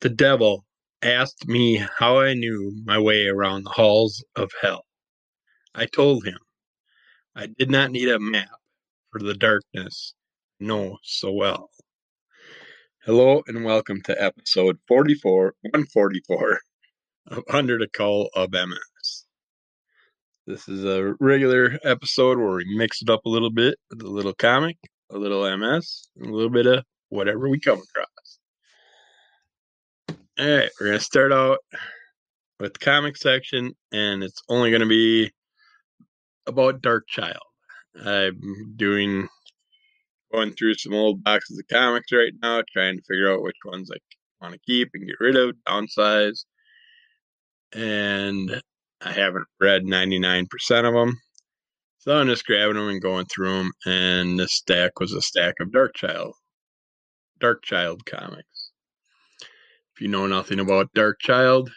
The devil asked me how I knew my way around the halls of hell. I told him I did not need a map for the darkness I know so well. Hello and welcome to episode 44, 144 of Under the Call of MS. This is a regular episode where we mix it up a little bit with a little comic, a little MS, a little bit of whatever we come across. All right, we're to start out with the comic section, and it's only to be about Darkchilde. I'm doing going through some old boxes of comics right now, trying to figure out which ones I want to keep and get rid of, downsize. And I haven't read 99% of them. So I'm just grabbing them and going through them. And this stack was a stack of Darkchilde, Dark Child comics. You know nothing about Darkchilde,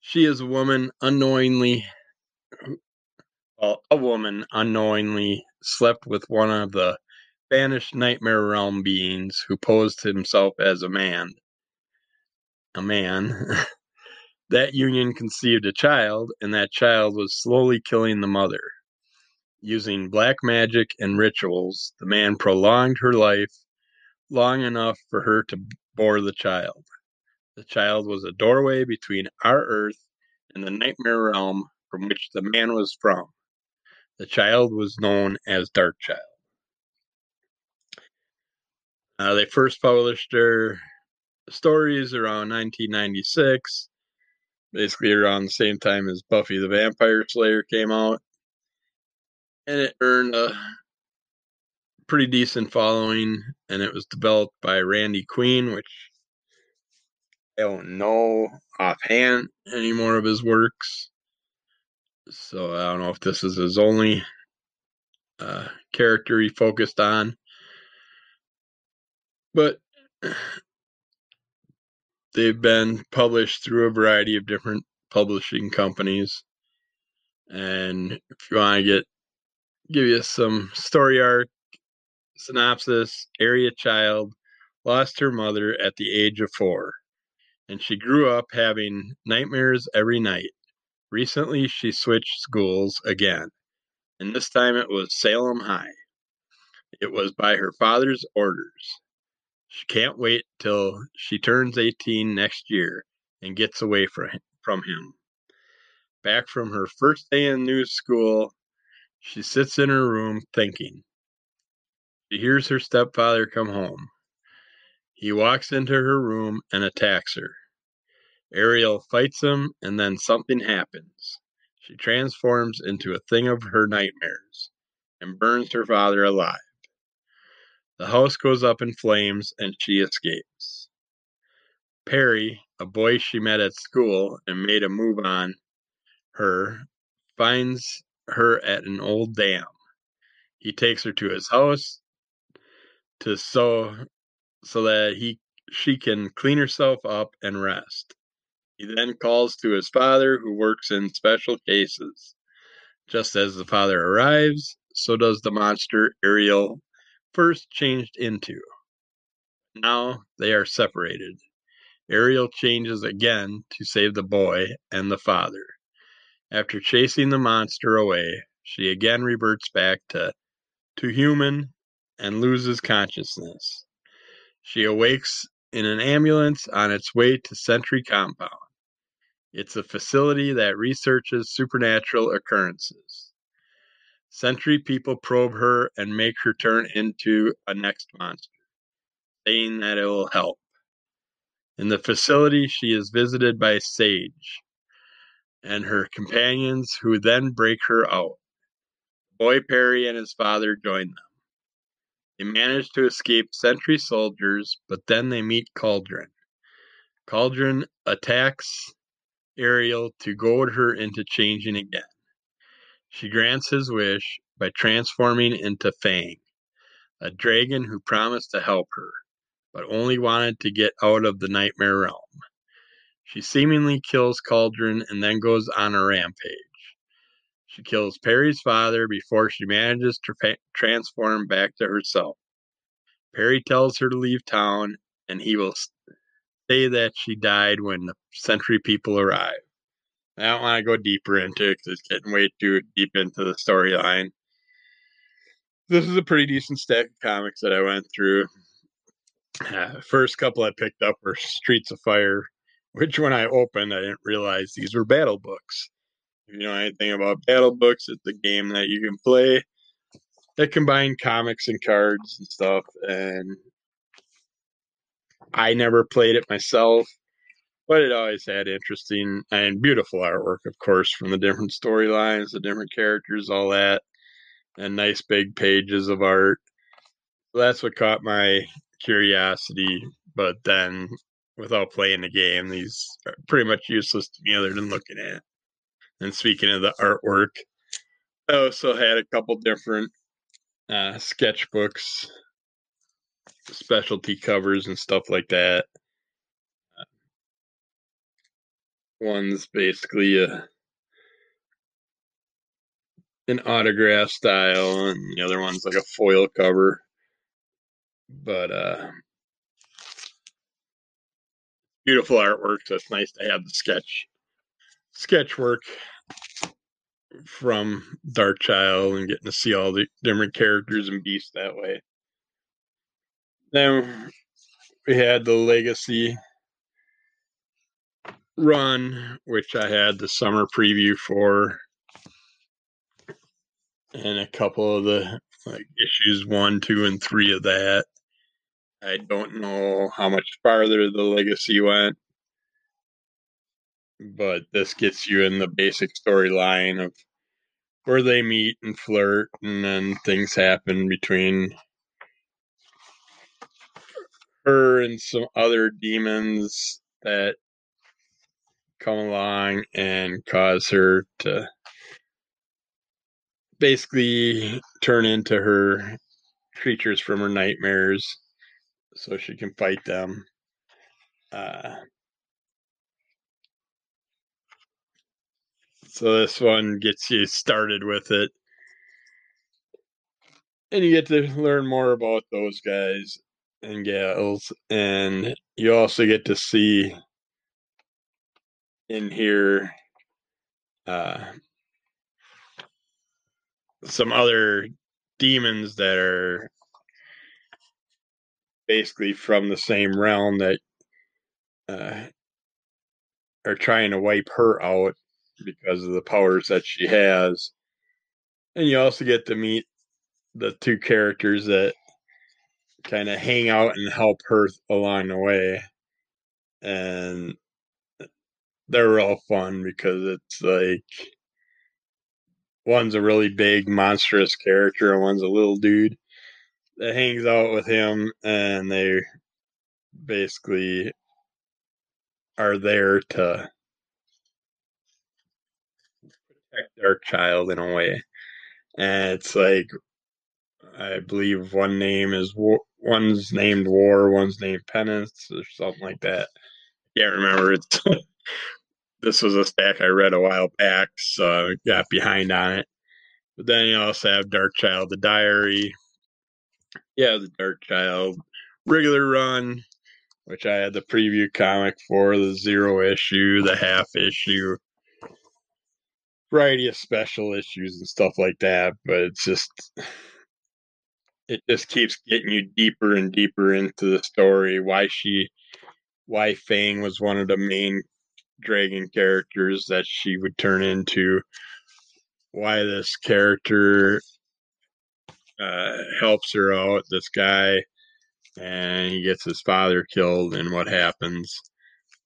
she is a woman unknowingly, well, a woman unknowingly slept with one of the banished nightmare realm beings who posed himself as a man. A man. that union conceived a child, and that child was slowly killing the mother. Using black magic and rituals, the man prolonged her life long enough for her to bore the child. The child was a doorway between our earth and the nightmare realm from which the man was from. The child was known as Darkchilde. Uh, they first published their stories around 1996, basically around the same time as Buffy the Vampire Slayer came out. And it earned a pretty decent following, and it was developed by Randy Queen, which don't know offhand any more of his works. So I don't know if this is his only uh, character he focused on. But they've been published through a variety of different publishing companies. And if you want to get give you some story arc synopsis, area child lost her mother at the age of four, and she grew up having nightmares every night. Recently, she switched schools again, and this time it was Salem High. It was by her father's orders. She can't wait till she turns 18 next year and gets away from him. Back from her first day in new school, she sits in her room thinking. She hears her stepfather come home. He walks into her room and attacks her. Ariel fights him, and then something happens. She transforms into a thing of her nightmares and burns her father alive. The house goes up in flames and she escapes. Perry, a boy she met at school and made a move on her, finds her at an old dam. He takes her to his house to so so that he she can clean herself up and rest. He then calls to his father who works in special cases. Just as the father arrives, so does the monster Ariel first changed into. Now they are separated. Ariel changes again to save the boy and the father. After chasing the monster away, she again reverts back to, to human and loses consciousness. She awakes in an ambulance on its way to Sentry Compound. It's a facility that researches supernatural occurrences. Sentry people probe her and make her turn into a next monster, saying that it will help. In the facility, she is visited by Sage and her companions, who then break her out. Boy Perry and his father join them. They manage to escape sentry soldiers, but then they meet Cauldron. Cauldron attacks Ariel to goad her into changing again. She grants his wish by transforming into Fang, a dragon who promised to help her, but only wanted to get out of the nightmare realm. She seemingly kills Cauldron and then goes on a rampage. She kills Perry's father before she manages to transform back to herself. Perry tells her to leave town and he will say that she died when the Sentry people arrived. I don't want to go deeper into it because it's getting way too deep into the storyline. This is a pretty decent stack of comics that I went through. Uh, first couple I picked up were Streets of Fire, which when I opened, I didn't realize these were battle books. If you know anything about battle books, it's a game that you can play that combine comics and cards and stuff. And I never played it myself, but it always had interesting and beautiful artwork, of course, from the different storylines, the different characters, all that, and nice big pages of art. That's what caught my curiosity. But then, without playing the game, these are pretty much useless to me other than looking at. And speaking of the artwork, I also had a couple different uh, sketchbooks specialty covers and stuff like that. One's basically a an autograph style, and the other one's like a foil cover. But uh, beautiful artwork, so it's nice to have the sketch sketch work from Darkchilde and getting to see all the different characters and beasts that way. Then we had the Legacy run, which I had the summer preview for, and a couple of the like issues one, two, and three of that. I don't know how much farther the Legacy went, but this gets you in the basic storyline of where they meet and flirt, and then things happen between her and some other demons that come along and cause her to basically turn into her creatures from her nightmares so she can fight them. Uh, so this one gets you started with it. And you get to learn more about those guys and gals. And you also get to see in here uh, some other demons that are basically from the same realm that uh, are trying to wipe her out because of the powers that she has. And you also get to meet the two characters that kind of hang out and help her along the way. And they're all fun because it's like one's a really big monstrous character and one's a little dude that hangs out with him and they basically are there to protect their child in a way and it's like i believe one name is one's named war one's named penance or something like that can't remember it's this was a stack I read a while back, so I got behind on it. But then you also have Darkchilde, the Diary. Yeah, the Darkchilde, regular run, which I had the preview comic for, the zero issue, the half issue, variety of special issues and stuff like that. But it's just, it just keeps getting you deeper and deeper into the story. Why she, why Fang was one of the main dragon characters that she would turn into, why this character uh, helps her out, this guy, and he gets his father killed, and what happens.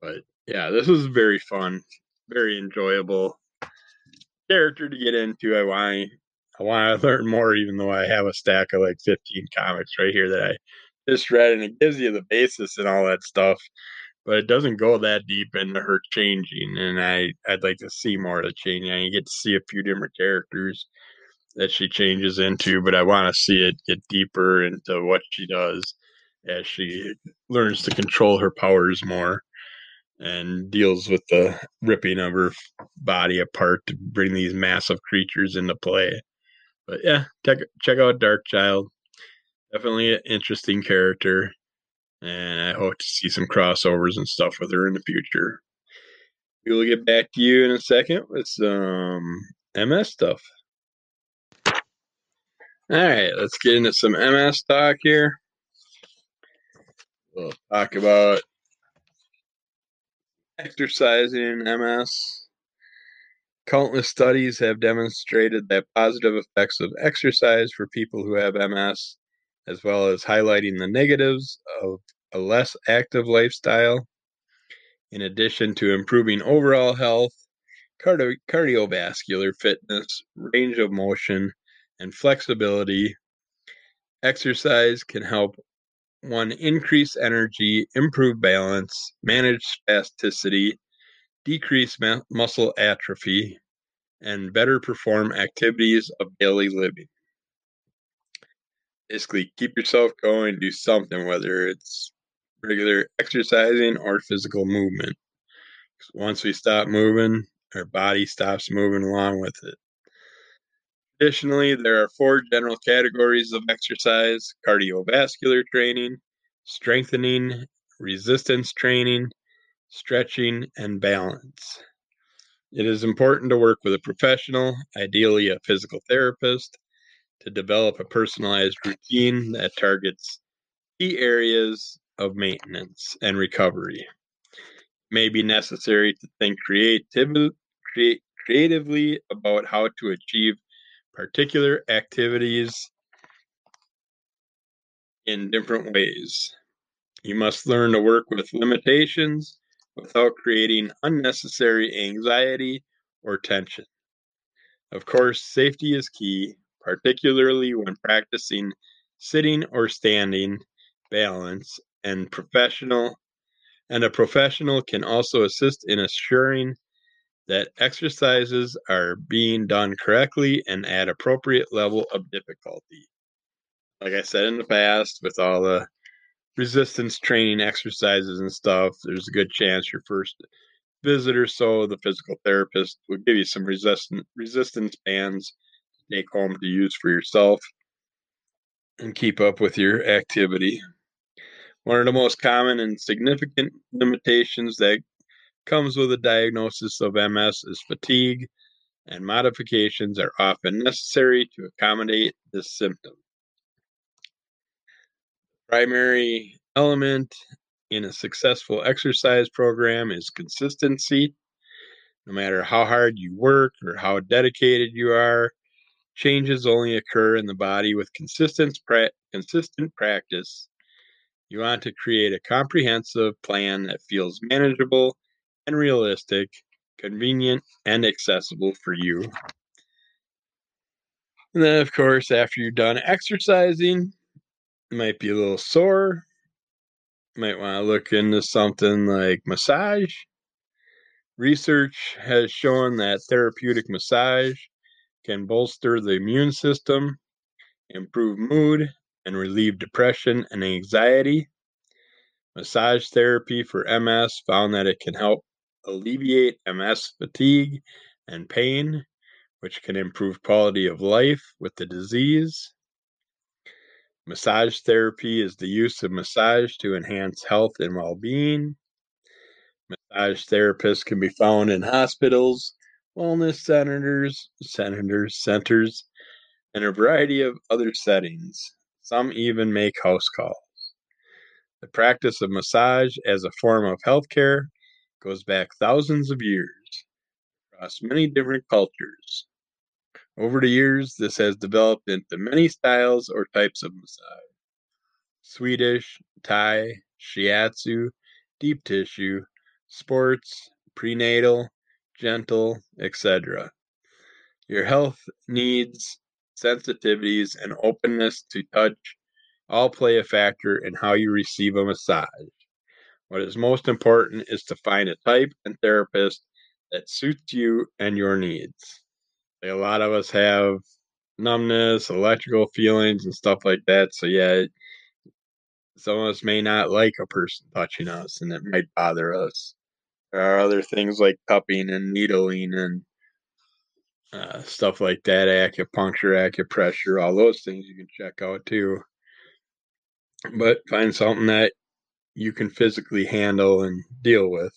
But yeah, this was very fun, very enjoyable character to get into. I I want to learn more, even though I have a stack of like 15 comics right here that I just read, and it gives you the basis and all that stuff but it doesn't go that deep into her changing. And I I'd like to see more of the changing. You get to see a few different characters that she changes into, but I want to see it get deeper into what she does as she learns to control her powers more and deals with the ripping of her body apart to bring these massive creatures into play. But yeah, check check out Darkchilde. Definitely an interesting character and I hope to see some crossovers and stuff with her in the future. We will get back to you in a second with some MS stuff. All right, let's get into some MS talk here. We'll talk about exercising MS. Countless studies have demonstrated that positive effects of exercise for people who have MS, as well as highlighting the negatives of a less active lifestyle. In addition to improving overall health, cardio- cardiovascular fitness, range of motion, and flexibility, exercise can help one increase energy, improve balance, manage spasticity, decrease muscle atrophy, and better perform activities of daily living. Basically, keep yourself going, do something, whether it's regular exercising or physical movement. Once we stop moving, our body stops moving along with it. Additionally, there are four general categories of exercise cardiovascular training, strengthening, resistance training, stretching, and balance. It is important to work with a professional, ideally a physical therapist, to develop a personalized routine that targets key areas of maintenance and recovery. It may be necessary to think create, creatively about how to achieve particular activities in different ways. You must learn to work with limitations without creating unnecessary anxiety or tension. Of course, safety is key, particularly when practicing sitting or standing balance and professional and a professional can also assist in assuring that exercises are being done correctly and at appropriate level of difficulty. Like I said in the past, with all the resistance training exercises and stuff, there's a good chance your first visit or so, the physical therapist will give you some resistant resistance bands to take home to use for yourself and keep up with your activity. One of the most common and significant limitations that comes with a diagnosis of MS is fatigue, and modifications are often necessary to accommodate this symptom. Primary element in a successful exercise program is consistency. No matter how hard you work or how dedicated you are, changes only occur in the body with consistent, pra- consistent practice. You want to create a comprehensive plan that feels manageable and realistic, convenient, and accessible for you. And then, of course, after you're done exercising, might be a little sore. Might want to look into something like massage. Research has shown that therapeutic massage can bolster the immune system, improve mood, and relieve depression and anxiety. Massage therapy for MS found that it can help alleviate MS fatigue and pain, which can improve quality of life with the disease. Massage therapy is the use of massage to enhance health and well being. Massage therapists can be found in hospitals, wellness centers, centers, centers, and a variety of other settings. Some even make house calls. The practice of massage as a form of healthcare goes back thousands of years across many different cultures. Over the years, this has developed into many styles or types of massage Swedish, Thai, shiatsu, deep tissue, sports, prenatal, gentle, etc. Your health needs, sensitivities, and openness to touch all play a factor in how you receive a massage. What is most important is to find a type and therapist that suits you and your needs. A lot of us have numbness, electrical feelings, and stuff like that. So, yeah, some of us may not like a person touching us and it might bother us. There are other things like cupping and needling and uh, stuff like that, acupuncture, acupressure, all those things you can check out too. But find something that you can physically handle and deal with.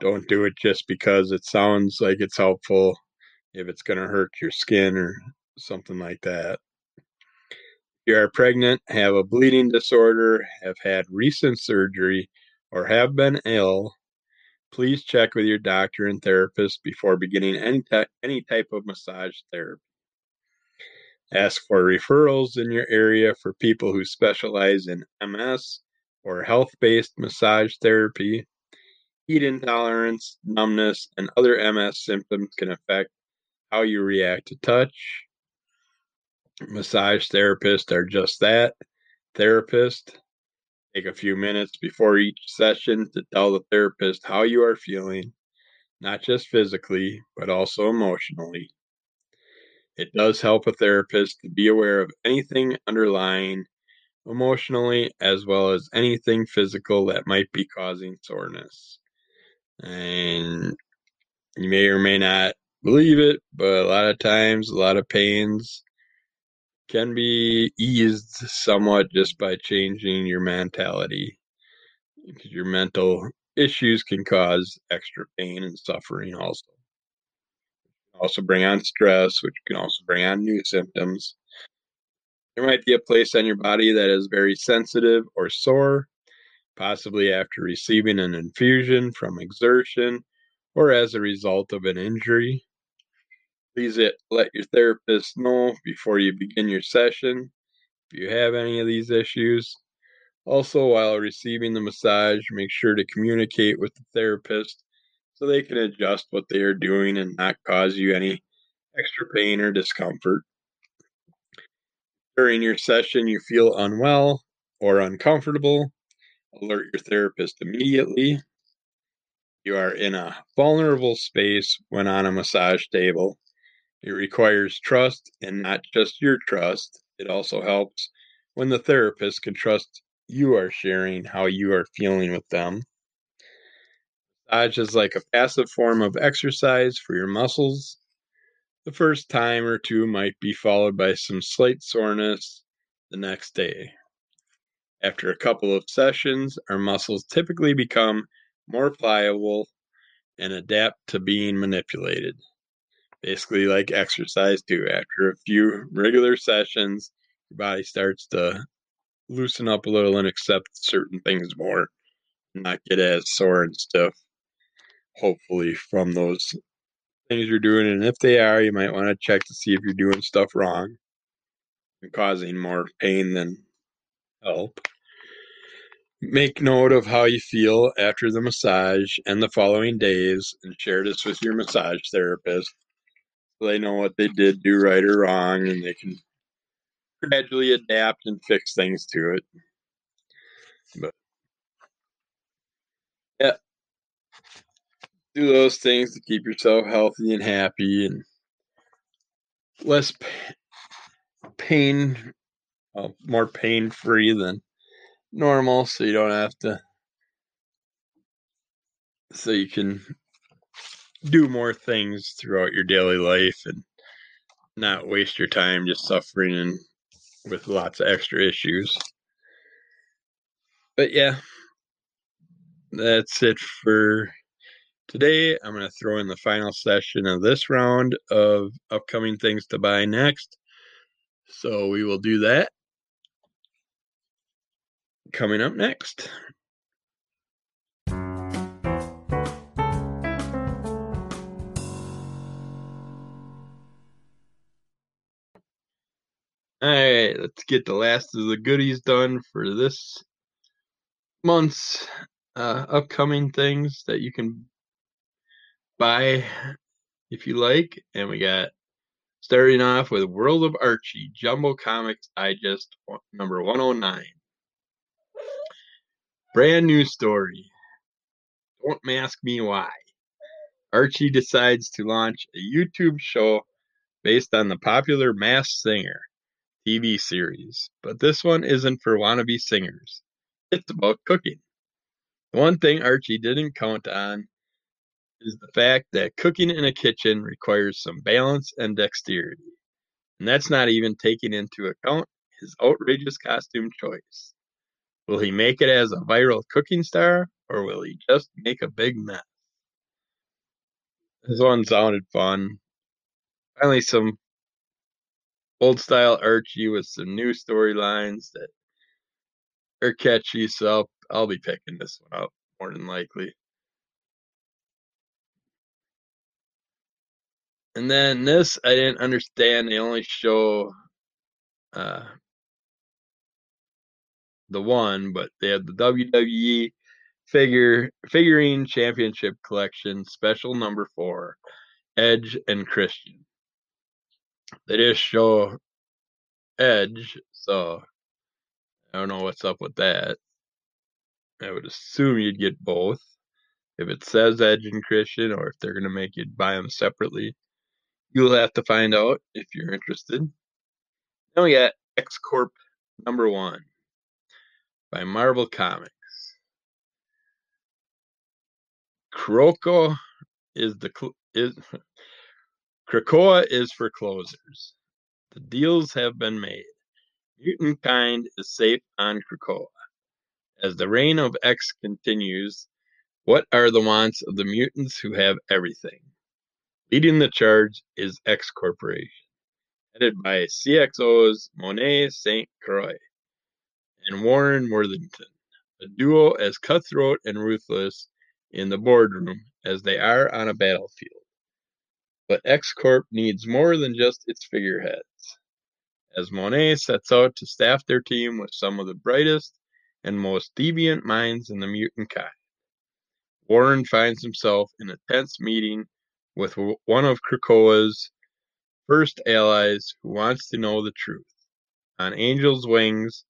Don't do it just because it sounds like it's helpful if it's going to hurt your skin or something like that. If you are pregnant, have a bleeding disorder, have had recent surgery, or have been ill, please check with your doctor and therapist before beginning any, any type of massage therapy. Ask for referrals in your area for people who specialize in MS or health based massage therapy. Heat intolerance, numbness, and other MS symptoms can affect how you react to touch. Massage therapists are just that therapist. Take a few minutes before each session to tell the therapist how you are feeling, not just physically, but also emotionally. It does help a therapist to be aware of anything underlying emotionally as well as anything physical that might be causing soreness. And you may or may not believe it, but a lot of times, a lot of pains can be eased somewhat just by changing your mentality. Because your mental issues can cause extra pain and suffering also. Also bring on stress, which can also bring on new symptoms. There might be a place on your body that is very sensitive or sore, possibly after receiving an infusion from exertion or as a result of an injury. Please uh, let your therapist know before you begin your session if you have any of these issues. Also, while receiving the massage, make sure to communicate with the therapist so they can adjust what they are doing and not cause you any extra pain or discomfort. During your session, you feel unwell or uncomfortable, alert your therapist immediately. You are in a vulnerable space when on a massage table. It requires trust and not just your trust. It also helps when the therapist can trust you are sharing how you are feeling with them. Massage is like a passive form of exercise for your muscles. The first time or two might be followed by some slight soreness the next day. After a couple of sessions, our muscles typically become more pliable and adapt to being manipulated. Basically, like exercise, too. After a few regular sessions, your body starts to loosen up a little and accept certain things more, not get as sore and stiff, hopefully, from those things you're doing. And if they are, you might want to check to see if you're doing stuff wrong and causing more pain than help. Make note of how you feel after the massage and the following days and share this with your massage therapist they know what they did do right or wrong and they can gradually adapt and fix things to it. But yeah, do those things to keep yourself healthy and happy and less pain, well, more pain free than normal, so you don't have to, so you can do more things throughout your daily life and not waste your time just suffering and with lots of extra issues. But yeah, that's it for today. I'm going to throw in the final session of this round of upcoming things to buy next. So we will do that coming up next. All right, let's get the last of the goodies done for this month's uh, upcoming things that you can buy if you like. And we got starting off with World of Archie Jumbo Comics Digest number 109. Brand new story. Don't ask me why. Archie decides to launch a YouTube show based on the popular Masked Singer TV series, but this one isn't for wannabe singers. It's about cooking. The one thing Archie didn't count on is the fact that cooking in a kitchen requires some balance and dexterity. And that's not even taking into account his outrageous costume choice. Will he make it as a viral cooking star, or will he just make a big mess? This one sounded fun. Finally, some old style Archie with some new storylines that are catchy, so I'll, I'll be picking this one up more than likely. And then this, I didn't understand. They only show uh, the one, but they have the WWE figure figurine championship collection special number four, Edge and Christian. They just show Edge, so I don't know what's up with that. I would assume you'd get both if it says Edge and Christian, or if they're gonna make you buy them separately. You'll have to find out if you're interested. Then we got X Corp number one by Marvel Comics. Krakoa is the cl- is Krakoa is for closers. The deals have been made. Mutant kind is safe on Krakoa. As the reign of X continues, what are the wants of the mutants who have everything? Leading the charge is X Corporation, headed by CXO's Monet St. Croix and Warren Worthington, a duo as cutthroat and ruthless in the boardroom as they are on a battlefield. But X Corp needs more than just its figureheads, as Monet sets out to staff their team with some of the brightest and most deviant minds in the mutant kind. Warren finds himself in a tense meeting with one of Krakoa's first allies who wants to know the truth. On Angel's Wings,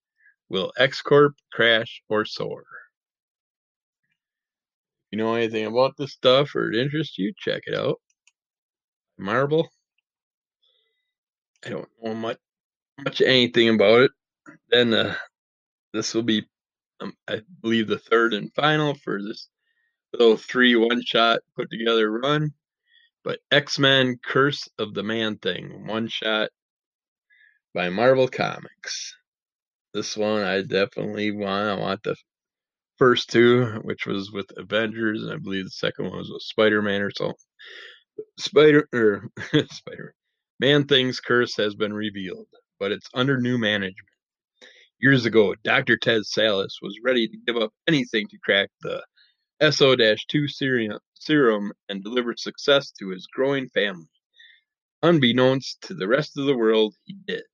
will X Corp crash or soar? If you know anything about this stuff or it interests you, check it out. Marvel. I don't know much much anything about it. Then uh, this will be, um, I believe, the third and final for this little three one shot put together run. But X Men Curse of the Man Thing, one shot by Marvel Comics. This one I definitely want. I want the first two, which was with Avengers, and I believe the second one was with Spider Man or something. Spider er, or Spider Man Thing's curse has been revealed, but it's under new management. Years ago, Dr. Ted Sallis was ready to give up anything to crack the SO-2 serum and deliver success to his growing family. Unbeknownst to the rest of the world, he did.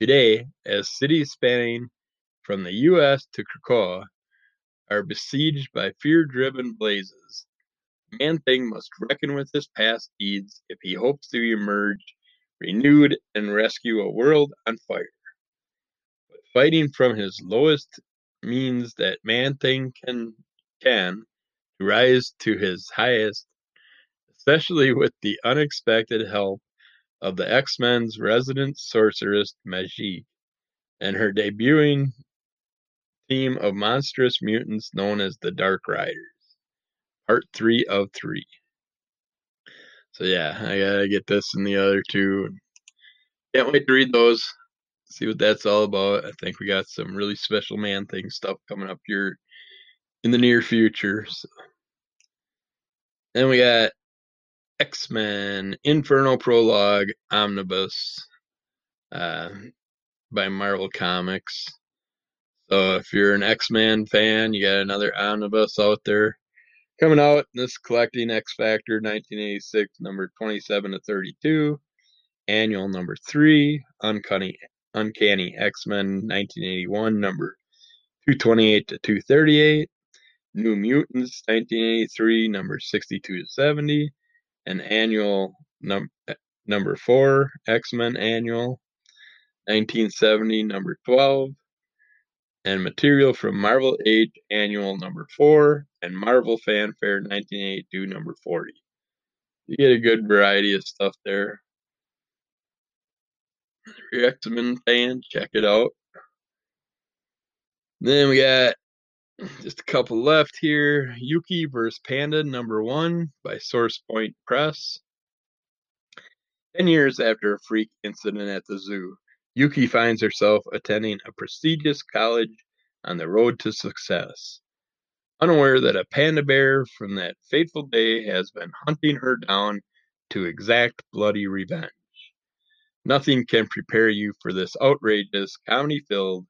Today, as cities spanning from the U.S. to Krakoa are besieged by fear-driven blazes, Man-Thing must reckon with his past deeds if he hopes to emerge renewed and rescue a world on fire. But fighting from his lowest means that Man-Thing can can rise to his highest, especially with the unexpected help of the X-Men's resident sorceress Magik and her debuting team of monstrous mutants known as the Dark Riders. Part 3 of 3. So yeah, I gotta get this and the other two. Can't wait to read those. See what that's all about. I think we got some really special man thing stuff coming up here in the near future. So. Then we got X Men Inferno Prologue Omnibus uh, by Marvel Comics. So if you're an X Men fan, you got another omnibus out there coming out. This collecting X Factor 1986, number 27 to 32, annual number three, Uncanny Uncanny X Men 1981, number 228 to 238, New Mutants 1983, number 62 to 70, and annual num- eh, number 4, X Men Annual 1970, number 12, and material from Marvel Age Annual number 4 and Marvel Fanfare 1982, number 40. You get a good variety of stuff there. If you're X Men fan, check it out. Then we got just a couple left here. Yuki vs. Panda number one by Source Point Press. Ten years after a freak incident at the zoo, Yuki finds herself attending a prestigious college on the road to success, unaware that a panda bear from that fateful day has been hunting her down to exact bloody revenge. Nothing can prepare you for this outrageous, comedy filled,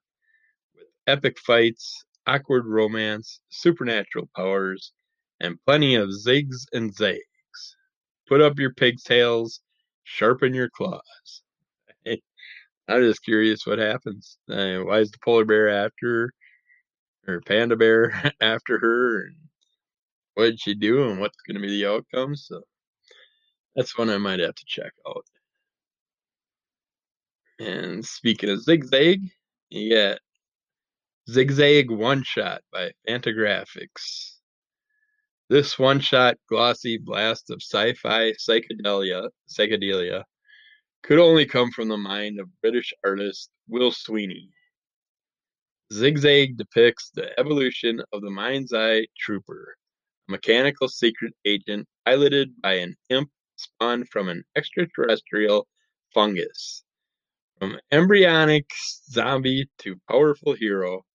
with epic fights, awkward romance, supernatural powers, and plenty of zigs and zags. Put up your pigtails, sharpen your claws. I'm just curious what happens. Uh, why is the polar bear after or panda bear after her, and what did she do, and what's going to be the outcome? So that's one I might have to check out. And speaking of zigzag, you got Zigzag One Shot by Fantagraphics. This one-shot glossy blast of sci-fi psychedelia, psychedelia could only come from the mind of British artist Will Sweeney. Zigzag depicts the evolution of the Mind's Eye Trooper, a mechanical secret agent piloted by an imp spawned from an extraterrestrial fungus. From embryonic zombie to powerful hero,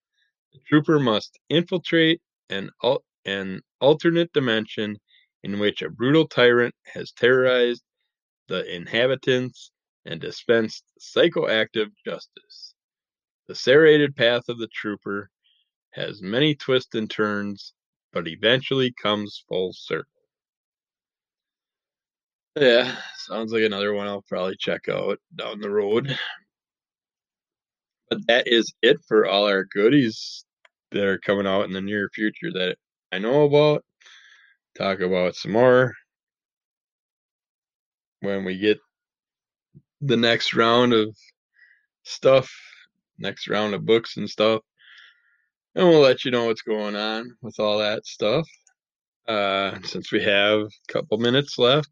the trooper must infiltrate an, an alternate dimension in which a brutal tyrant has terrorized the inhabitants and dispensed psychoactive justice. The serrated path of the trooper has many twists and turns, but eventually comes full circle. Yeah, sounds like another one I'll probably check out down the road. But that is it for all our goodies that are coming out in the near future that I know about. Talk about some more when we get the next round of stuff, next round of books and stuff. And we'll let you know what's going on with all that stuff. Uh, since we have a couple minutes left,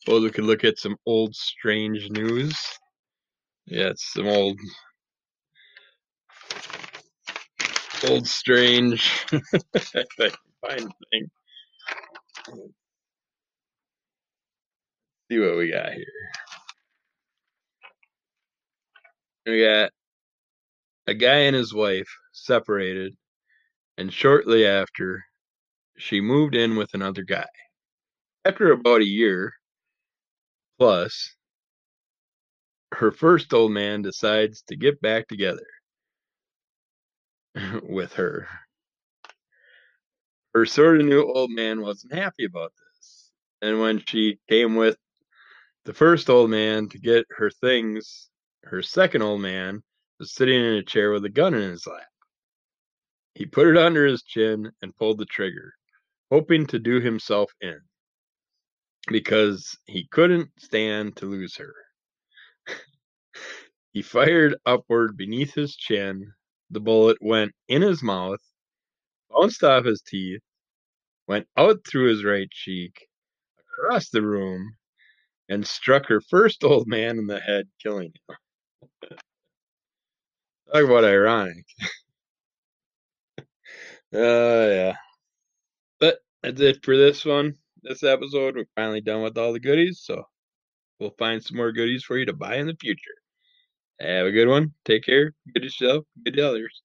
suppose we could look at some old strange news. Yeah, it's some old old strange fine thing. See what we got here. We got a guy and his wife separated, and shortly after, she moved in with another guy. After about a year plus, her first old man decides to get back together with her. Her sort of new old man wasn't happy about this. And when she came with the first old man to get her things, her second old man was sitting in a chair with a gun in his lap. He put it under his chin and pulled the trigger, hoping to do himself in because he couldn't stand to lose her. he fired upward beneath his chin the bullet went in his mouth, bounced off his teeth, went out through his right cheek, across the room, and struck her first old man in the head, killing him. Talk about ironic. Oh, uh, yeah. But that's it for this one. This episode, we're finally done with all the goodies, so we'll find some more goodies for you to buy in the future. Have a good one. Take care. Good to yourself. Good to others.